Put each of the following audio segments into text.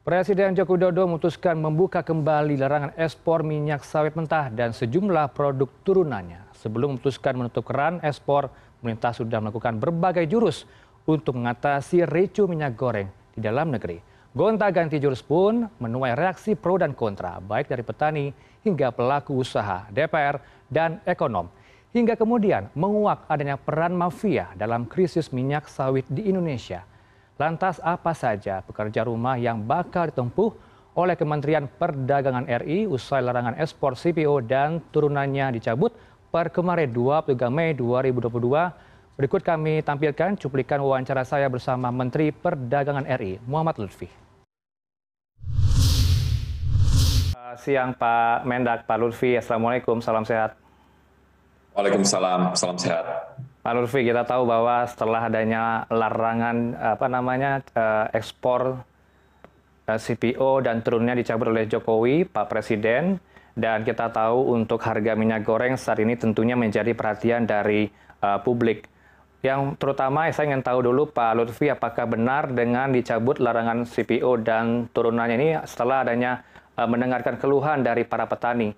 Presiden Joko Widodo memutuskan membuka kembali larangan ekspor minyak sawit mentah dan sejumlah produk turunannya. Sebelum memutuskan menutup keran ekspor, pemerintah sudah melakukan berbagai jurus untuk mengatasi ricu minyak goreng di dalam negeri. Gonta-ganti jurus pun menuai reaksi pro dan kontra, baik dari petani hingga pelaku usaha, DPR, dan ekonom. Hingga kemudian menguak adanya peran mafia dalam krisis minyak sawit di Indonesia. Lantas apa saja pekerja rumah yang bakal ditempuh oleh Kementerian Perdagangan RI usai larangan ekspor CPO dan turunannya dicabut per kemarin 23 Mei 2022. Berikut kami tampilkan cuplikan wawancara saya bersama Menteri Perdagangan RI Muhammad Lutfi. Siang Pak Mendak, Pak Lutfi. Assalamualaikum, salam sehat. Waalaikumsalam, salam sehat. Pak Lutfi, kita tahu bahwa setelah adanya larangan apa namanya eh, ekspor eh, CPO dan turunnya dicabut oleh Jokowi, Pak Presiden, dan kita tahu untuk harga minyak goreng saat ini tentunya menjadi perhatian dari uh, publik. Yang terutama saya ingin tahu dulu Pak Lutfi, apakah benar dengan dicabut larangan CPO dan turunannya ini setelah adanya uh, mendengarkan keluhan dari para petani?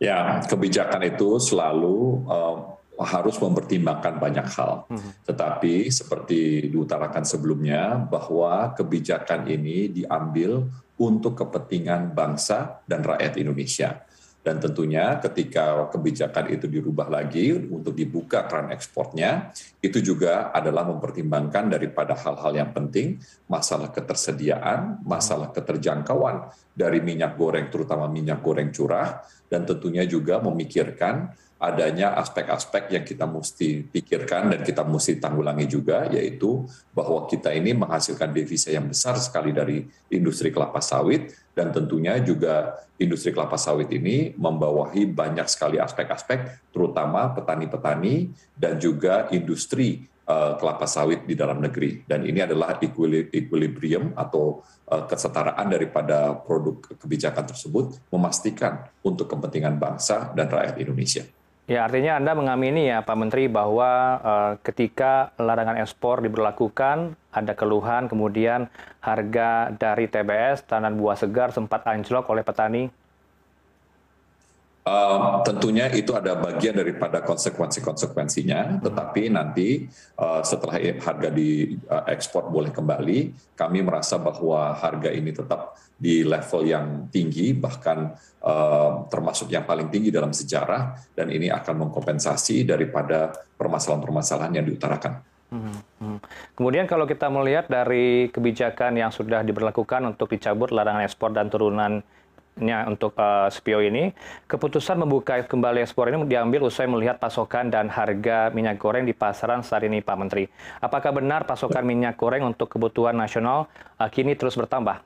Ya, kebijakan itu selalu uh, harus mempertimbangkan banyak hal. Hmm. Tetapi seperti diutarakan sebelumnya bahwa kebijakan ini diambil untuk kepentingan bangsa dan rakyat Indonesia. Dan tentunya ketika kebijakan itu dirubah lagi untuk dibuka keran ekspornya, itu juga adalah mempertimbangkan daripada hal-hal yang penting, masalah ketersediaan, masalah keterjangkauan dari minyak goreng, terutama minyak goreng curah, dan tentunya juga memikirkan adanya aspek-aspek yang kita mesti pikirkan dan kita mesti tanggulangi juga, yaitu bahwa kita ini menghasilkan devisa yang besar sekali dari industri kelapa sawit, dan tentunya juga industri kelapa sawit ini membawahi banyak sekali aspek-aspek, terutama petani-petani dan juga industri kelapa sawit di dalam negeri. Dan ini adalah equilibrium atau uh, kesetaraan daripada produk kebijakan tersebut, memastikan untuk kepentingan bangsa dan rakyat Indonesia. Ya, artinya Anda mengamini ya Pak Menteri bahwa uh, ketika larangan ekspor diberlakukan, ada keluhan kemudian harga dari TBS, tanah buah segar sempat anjlok oleh petani? Uh, tentunya itu ada bagian daripada konsekuensi-konsekuensinya, tetapi nanti uh, setelah harga di uh, ekspor boleh kembali, kami merasa bahwa harga ini tetap di level yang tinggi, bahkan uh, termasuk yang paling tinggi dalam sejarah, dan ini akan mengkompensasi daripada permasalahan-permasalahan yang diutarakan. Hmm, hmm. Kemudian kalau kita melihat dari kebijakan yang sudah diberlakukan untuk dicabut larangan ekspor dan turunan untuk uh, CPO ini, keputusan membuka kembali ekspor ini diambil usai melihat pasokan dan harga minyak goreng di pasaran saat ini, Pak Menteri. Apakah benar pasokan minyak goreng untuk kebutuhan nasional uh, kini terus bertambah?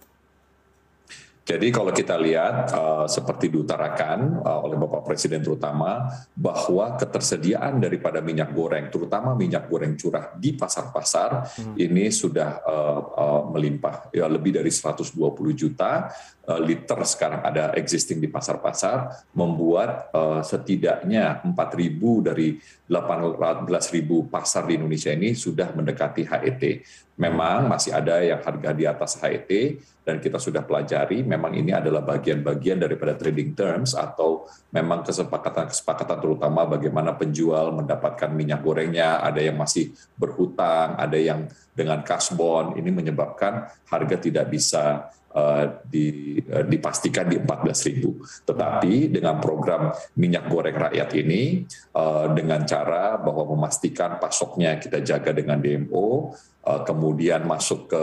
Jadi kalau kita lihat uh, seperti diutarakan uh, oleh Bapak Presiden terutama bahwa ketersediaan daripada minyak goreng, terutama minyak goreng curah di pasar-pasar hmm. ini sudah uh, uh, melimpah, ya lebih dari 120 juta liter sekarang ada existing di pasar-pasar, membuat uh, setidaknya 4.000 dari 18.000 pasar di Indonesia ini sudah mendekati HET. Memang masih ada yang harga di atas HET dan kita sudah pelajari memang ini adalah bagian-bagian daripada trading terms atau memang kesepakatan-kesepakatan terutama bagaimana penjual mendapatkan minyak gorengnya, ada yang masih berhutang, ada yang dengan cash bond, ini menyebabkan harga tidak bisa di, uh, dipastikan di 14.000. Tetapi dengan program minyak goreng rakyat ini, uh, dengan cara bahwa memastikan pasoknya kita jaga dengan DMO, Eh, kemudian masuk ke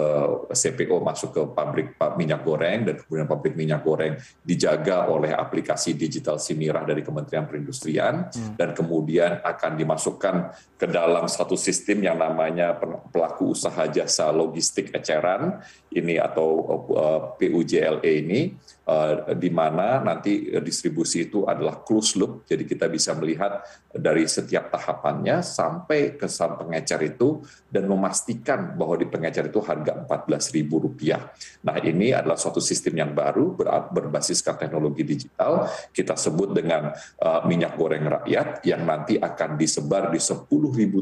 CPO, masuk ke pabrik minyak goreng, dan kemudian pabrik minyak goreng dijaga oleh aplikasi digital Simirah dari Kementerian Perindustrian, hmm. dan kemudian akan dimasukkan ke dalam satu sistem yang namanya pelaku usaha jasa logistik eceran, ini atau uh, PUJLE ini uh, di mana nanti distribusi itu adalah close loop, jadi kita bisa melihat dari setiap tahapannya sampai ke sang pengecer itu dan memastikan bahwa di pengecer itu harga Rp14.000. Nah ini adalah suatu sistem yang baru berbasiskan teknologi digital, kita sebut dengan uh, minyak goreng rakyat yang nanti akan disebar di 10.000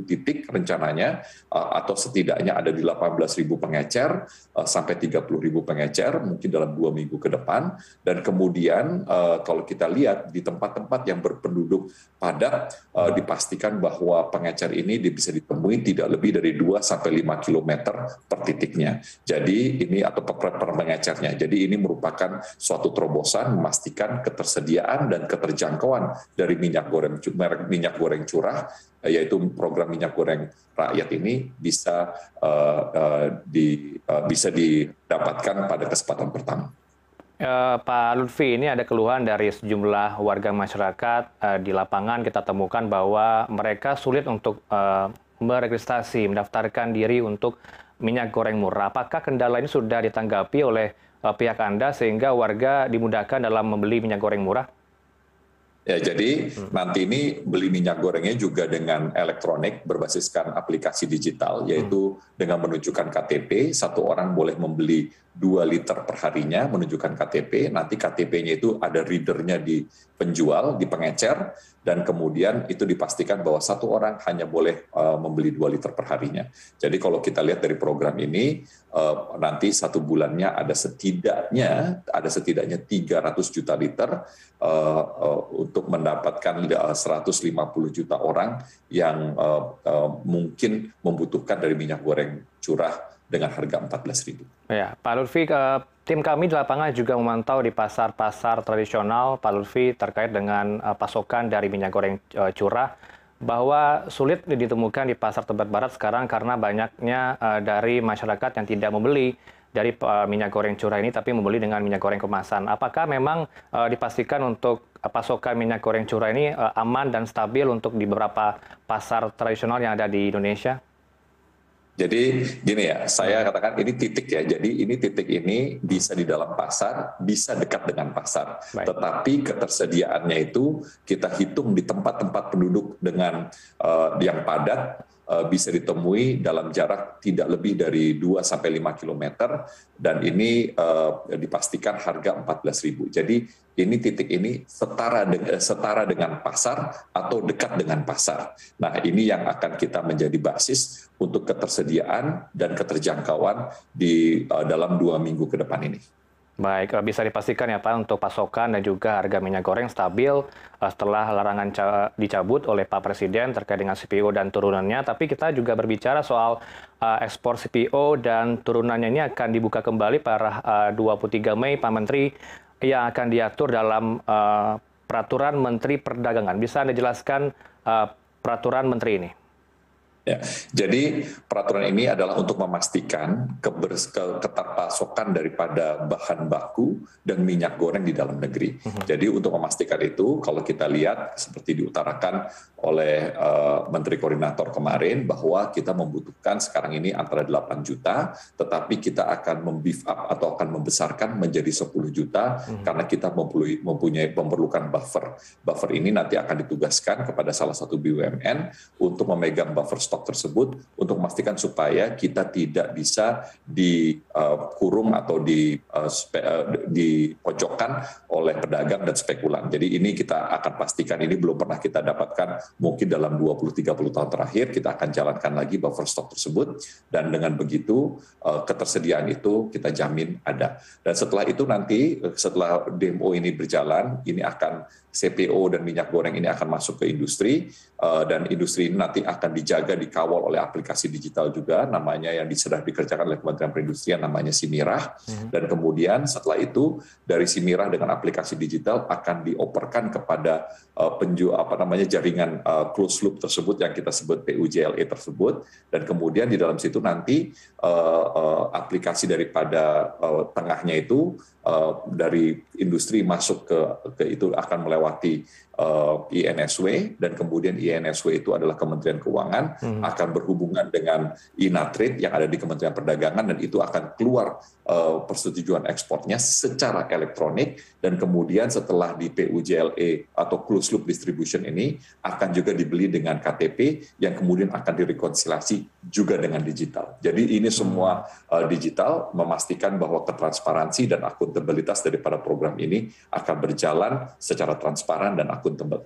titik rencananya uh, atau setidaknya ada di 18.000 pengecer uh, sampai 30.000 pengecer mungkin dalam dua minggu ke depan dan kemudian uh, kalau kita lihat di tempat-tempat yang berpenduduk padat uh, dipastikan bahwa pengecer ini bisa ditemui tidak lebih dari 2 sampai 5 km per titiknya. Jadi ini atau per, per pengecernya. Jadi ini merupakan suatu terobosan memastikan ketersediaan dan keterjangkauan dari minyak goreng minyak goreng curah yaitu program minyak goreng rakyat ini bisa uh, uh, di uh, bisa didapatkan pada kesempatan pertama. Uh, Pak Lutfi, ini ada keluhan dari sejumlah warga masyarakat uh, di lapangan kita temukan bahwa mereka sulit untuk uh, meregistrasi, mendaftarkan diri untuk minyak goreng murah. Apakah kendala ini sudah ditanggapi oleh uh, pihak Anda sehingga warga dimudahkan dalam membeli minyak goreng murah? Ya, jadi hmm. nanti ini beli minyak gorengnya juga dengan elektronik berbasiskan aplikasi digital, yaitu hmm. dengan menunjukkan KTP, satu orang boleh membeli 2 liter per harinya menunjukkan KTP, nanti KTP-nya itu ada readernya di penjual, di pengecer, dan kemudian itu dipastikan bahwa satu orang hanya boleh uh, membeli 2 liter per harinya. Jadi kalau kita lihat dari program ini, uh, nanti satu bulannya ada setidaknya ada setidaknya 300 juta liter uh, uh, untuk mendapatkan 150 juta orang yang mungkin membutuhkan dari minyak goreng curah dengan harga 14.000. Ya, Pak Lutfi, tim kami di lapangan juga memantau di pasar-pasar tradisional, Pak Lutfi, terkait dengan uh, pasokan dari minyak goreng uh, curah, bahwa sulit ditemukan di pasar Tebet Barat sekarang karena banyaknya uh, dari masyarakat yang tidak membeli dari minyak goreng curah ini, tapi membeli dengan minyak goreng kemasan. Apakah memang dipastikan untuk pasokan minyak goreng curah ini aman dan stabil untuk di beberapa pasar tradisional yang ada di Indonesia? Jadi gini ya, saya katakan ini titik ya. Jadi ini titik ini bisa di dalam pasar, bisa dekat dengan pasar. Baik. Tetapi ketersediaannya itu kita hitung di tempat-tempat penduduk dengan uh, yang padat bisa ditemui dalam jarak tidak lebih dari 2 sampai 5 km dan ini uh, dipastikan harga 14.000. Jadi ini titik ini setara dengan, setara dengan pasar atau dekat dengan pasar. Nah, ini yang akan kita menjadi basis untuk ketersediaan dan keterjangkauan di dalam dua minggu ke depan ini. Baik, eh, bisa dipastikan ya Pak untuk pasokan dan juga harga minyak goreng stabil uh, setelah larangan dicabut oleh Pak Presiden terkait dengan CPO dan turunannya. Tapi kita juga berbicara soal uh, ekspor CPO dan turunannya ini akan dibuka kembali pada uh, 23 Mei, Pak Menteri yang akan diatur dalam peraturan Menteri Perdagangan. Bisa Anda jelaskan peraturan Menteri ini? Ya, jadi peraturan ini adalah untuk memastikan keterpasokan daripada bahan baku dan minyak goreng di dalam negeri. Uh-huh. Jadi untuk memastikan itu, kalau kita lihat seperti diutarakan oleh uh, Menteri Koordinator kemarin bahwa kita membutuhkan sekarang ini antara 8 juta, tetapi kita akan membeef up atau akan membesarkan menjadi 10 juta uh-huh. karena kita mempunyai, mempunyai memerlukan buffer. Buffer ini nanti akan ditugaskan kepada salah satu BUMN untuk memegang buffer stok tersebut untuk memastikan supaya kita tidak bisa dikurung atau di uh, uh, dipojokkan oleh pedagang dan spekulan. Jadi ini kita akan pastikan ini belum pernah kita dapatkan mungkin dalam 20-30 tahun terakhir kita akan jalankan lagi buffer stok tersebut dan dengan begitu uh, ketersediaan itu kita jamin ada. Dan setelah itu nanti setelah demo ini berjalan ini akan CPO dan minyak goreng ini akan masuk ke industri dan industri ini nanti akan dijaga dikawal oleh aplikasi digital juga namanya yang sudah dikerjakan oleh Kementerian Perindustrian namanya Simirah hmm. dan kemudian setelah itu dari Simirah dengan aplikasi digital akan dioperkan kepada uh, penjual apa namanya jaringan uh, closed loop tersebut yang kita sebut PUJLE tersebut dan kemudian di dalam situ nanti uh, uh, aplikasi daripada uh, tengahnya itu uh, dari industri masuk ke ke itu akan melewati INSW dan kemudian INSW itu adalah Kementerian Keuangan hmm. akan berhubungan dengan Inatrade yang ada di Kementerian Perdagangan dan itu akan keluar uh, persetujuan ekspornya secara elektronik dan kemudian setelah di PUJLE atau closed loop distribution ini akan juga dibeli dengan KTP yang kemudian akan direkonsiliasi juga dengan digital. Jadi ini semua uh, digital memastikan bahwa ketransparansi dan akuntabilitas daripada program ini akan berjalan secara transparan dan akuntabel.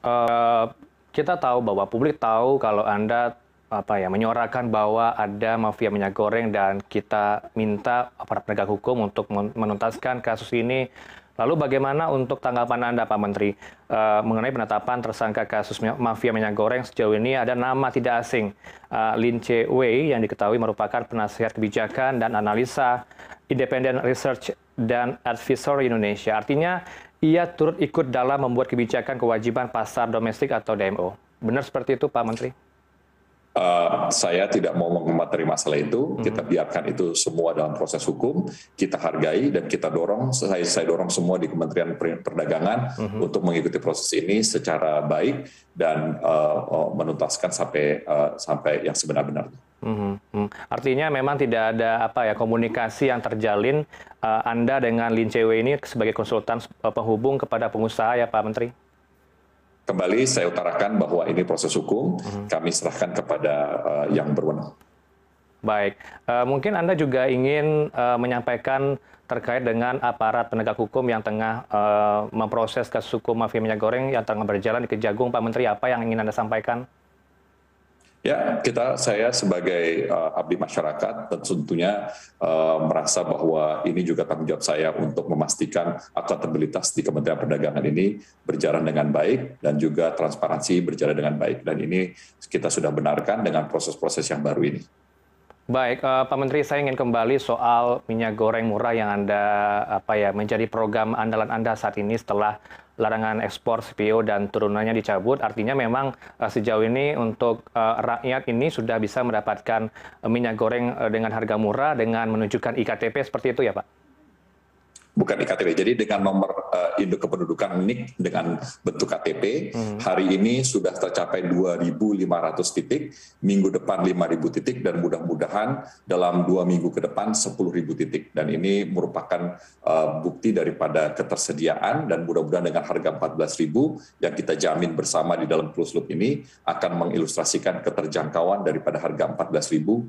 Uh, kita tahu bahwa publik tahu kalau Anda apa ya menyuarakan bahwa ada mafia minyak goreng dan kita minta aparat penegak hukum untuk menuntaskan kasus ini. Lalu bagaimana untuk tanggapan Anda Pak Menteri uh, mengenai penetapan tersangka kasus mafia minyak goreng sejauh ini ada nama tidak asing uh, Lin Che Wei yang diketahui merupakan penasihat kebijakan dan analisa Independent Research dan Advisor Indonesia. Artinya ia turut ikut dalam membuat kebijakan kewajiban pasar domestik atau DMO. Benar seperti itu Pak Menteri? Uh, saya tidak mau mengomentari masalah itu. Hmm. Kita biarkan itu semua dalam proses hukum. Kita hargai dan kita dorong. Saya, saya dorong semua di Kementerian Perdagangan hmm. untuk mengikuti proses ini secara baik dan uh, menuntaskan sampai uh, sampai yang sebenar-benarnya. Hmm, hmm. Artinya memang tidak ada apa ya komunikasi yang terjalin uh, Anda dengan Lin Cewe ini sebagai konsultan penghubung kepada pengusaha ya Pak Menteri? kembali saya utarakan bahwa ini proses hukum, hmm. kami serahkan kepada uh, yang berwenang. Baik, uh, mungkin Anda juga ingin uh, menyampaikan terkait dengan aparat penegak hukum yang tengah uh, memproses kasus hukum mafia minyak goreng yang tengah berjalan di Kejagung, Pak Menteri, apa yang ingin Anda sampaikan? Ya, kita saya sebagai uh, abdi masyarakat tentunya uh, merasa bahwa ini juga tanggung jawab saya untuk memastikan akuntabilitas di Kementerian Perdagangan ini berjalan dengan baik dan juga transparansi berjalan dengan baik dan ini kita sudah benarkan dengan proses-proses yang baru ini. Baik, uh, Pak Menteri, saya ingin kembali soal minyak goreng murah yang Anda apa ya menjadi program andalan Anda saat ini setelah larangan ekspor cpo dan turunannya dicabut. Artinya memang uh, sejauh ini untuk uh, rakyat ini sudah bisa mendapatkan uh, minyak goreng dengan harga murah dengan menunjukkan iktp seperti itu ya pak? Bukan iktp jadi dengan nomor uh, induk kependudukan NIK dengan bentuk KTP hmm. hari ini sudah tercapai 2.500 titik minggu depan 5.000 titik dan mudah-mudahan dalam dua minggu ke depan 10.000 titik dan ini merupakan uh, bukti daripada ketersediaan dan mudah-mudahan dengan harga 14.000 yang kita jamin bersama di dalam close loop ini akan mengilustrasikan keterjangkauan daripada harga 14.000 uh,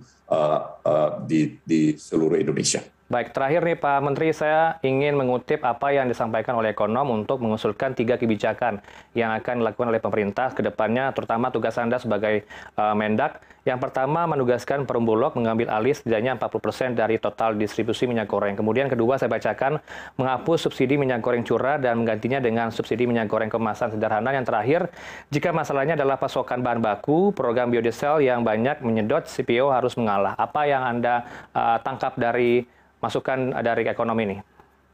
uh, di, di seluruh Indonesia. Baik, terakhir nih Pak Menteri, saya ingin mengutip apa yang disampaikan oleh ekonom untuk mengusulkan tiga kebijakan yang akan dilakukan oleh pemerintah ke depannya, terutama tugas Anda sebagai uh, Mendak. Yang pertama, menugaskan Perumbulok mengambil alih setidaknya 40% dari total distribusi minyak goreng. Kemudian kedua, saya bacakan menghapus subsidi minyak goreng curah dan menggantinya dengan subsidi minyak goreng kemasan sederhana. Yang terakhir, jika masalahnya adalah pasokan bahan baku, program biodiesel yang banyak menyedot CPO harus mengalah. Apa yang Anda uh, tangkap dari masukan dari ekonomi ini,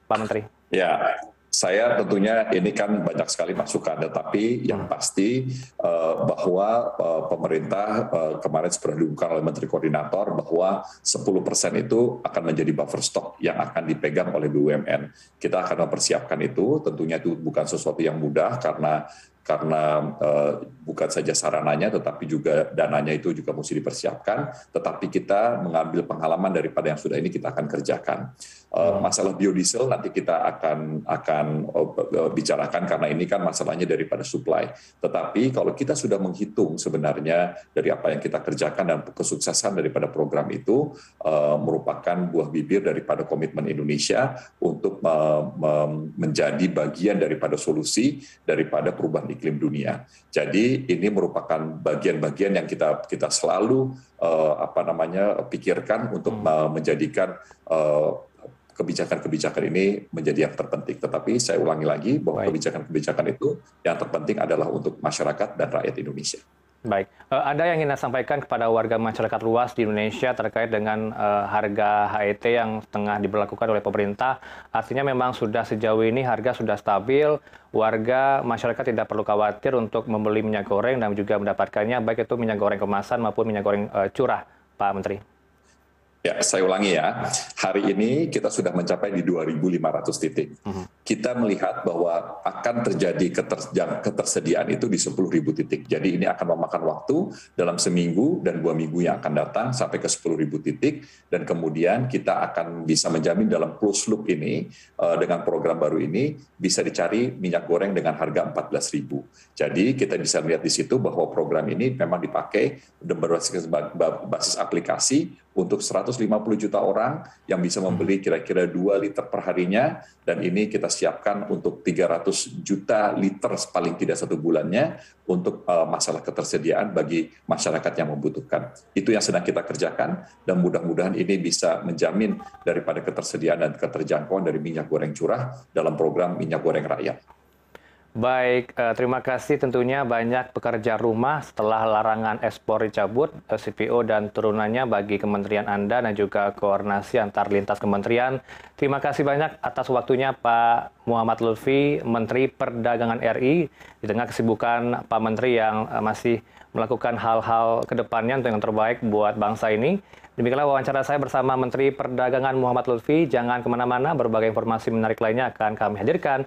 Pak Menteri? Ya, saya tentunya ini kan banyak sekali masukan, tetapi yang pasti uh, bahwa uh, pemerintah uh, kemarin sudah dibuka oleh Menteri Koordinator bahwa 10% itu akan menjadi buffer stock yang akan dipegang oleh BUMN. Kita akan mempersiapkan itu, tentunya itu bukan sesuatu yang mudah karena karena uh, bukan saja sarananya tetapi juga dananya itu juga mesti dipersiapkan. Tetapi kita mengambil pengalaman daripada yang sudah ini kita akan kerjakan masalah biodiesel nanti kita akan akan uh, bicarakan karena ini kan masalahnya daripada supply tetapi kalau kita sudah menghitung sebenarnya dari apa yang kita kerjakan dan kesuksesan daripada program itu uh, merupakan buah bibir daripada komitmen Indonesia untuk uh, menjadi bagian daripada solusi daripada perubahan iklim dunia. Jadi ini merupakan bagian-bagian yang kita kita selalu uh, apa namanya pikirkan untuk hmm. menjadikan uh, kebijakan-kebijakan ini menjadi yang terpenting. Tetapi saya ulangi lagi bahwa kebijakan-kebijakan itu yang terpenting adalah untuk masyarakat dan rakyat Indonesia. Baik, uh, ada yang ingin sampaikan kepada warga masyarakat luas di Indonesia terkait dengan uh, harga HET yang tengah diberlakukan oleh pemerintah. Artinya memang sudah sejauh ini harga sudah stabil, warga masyarakat tidak perlu khawatir untuk membeli minyak goreng dan juga mendapatkannya baik itu minyak goreng kemasan maupun minyak goreng uh, curah, Pak Menteri. Ya, saya ulangi ya. Hari ini kita sudah mencapai di 2.500 titik. Uh mhm. Kita melihat bahwa akan terjadi ketersediaan itu di 10.000 titik. Jadi ini akan memakan waktu dalam seminggu dan dua minggu yang akan datang sampai ke 10.000 titik dan kemudian kita akan bisa menjamin dalam close loop ini eh, dengan program baru ini bisa dicari minyak goreng dengan harga 14.000. Jadi kita bisa melihat di situ bahwa program ini memang dipakai berbasis basis aplikasi untuk 150 juta orang yang bisa membeli kira-kira 2 liter per harinya dan ini kita siapkan untuk 300 juta liter paling tidak satu bulannya untuk uh, masalah ketersediaan bagi masyarakat yang membutuhkan. Itu yang sedang kita kerjakan dan mudah-mudahan ini bisa menjamin daripada ketersediaan dan keterjangkauan dari minyak goreng curah dalam program minyak goreng rakyat. Baik, eh, terima kasih tentunya banyak pekerja rumah setelah larangan ekspor dicabut, eh, CPO dan turunannya bagi kementerian Anda dan juga koordinasi antar lintas kementerian. Terima kasih banyak atas waktunya Pak Muhammad Lutfi, Menteri Perdagangan RI, di tengah kesibukan Pak Menteri yang eh, masih melakukan hal-hal ke depannya untuk yang terbaik buat bangsa ini. Demikianlah wawancara saya bersama Menteri Perdagangan Muhammad Lutfi. Jangan ke mana-mana, berbagai informasi menarik lainnya akan kami hadirkan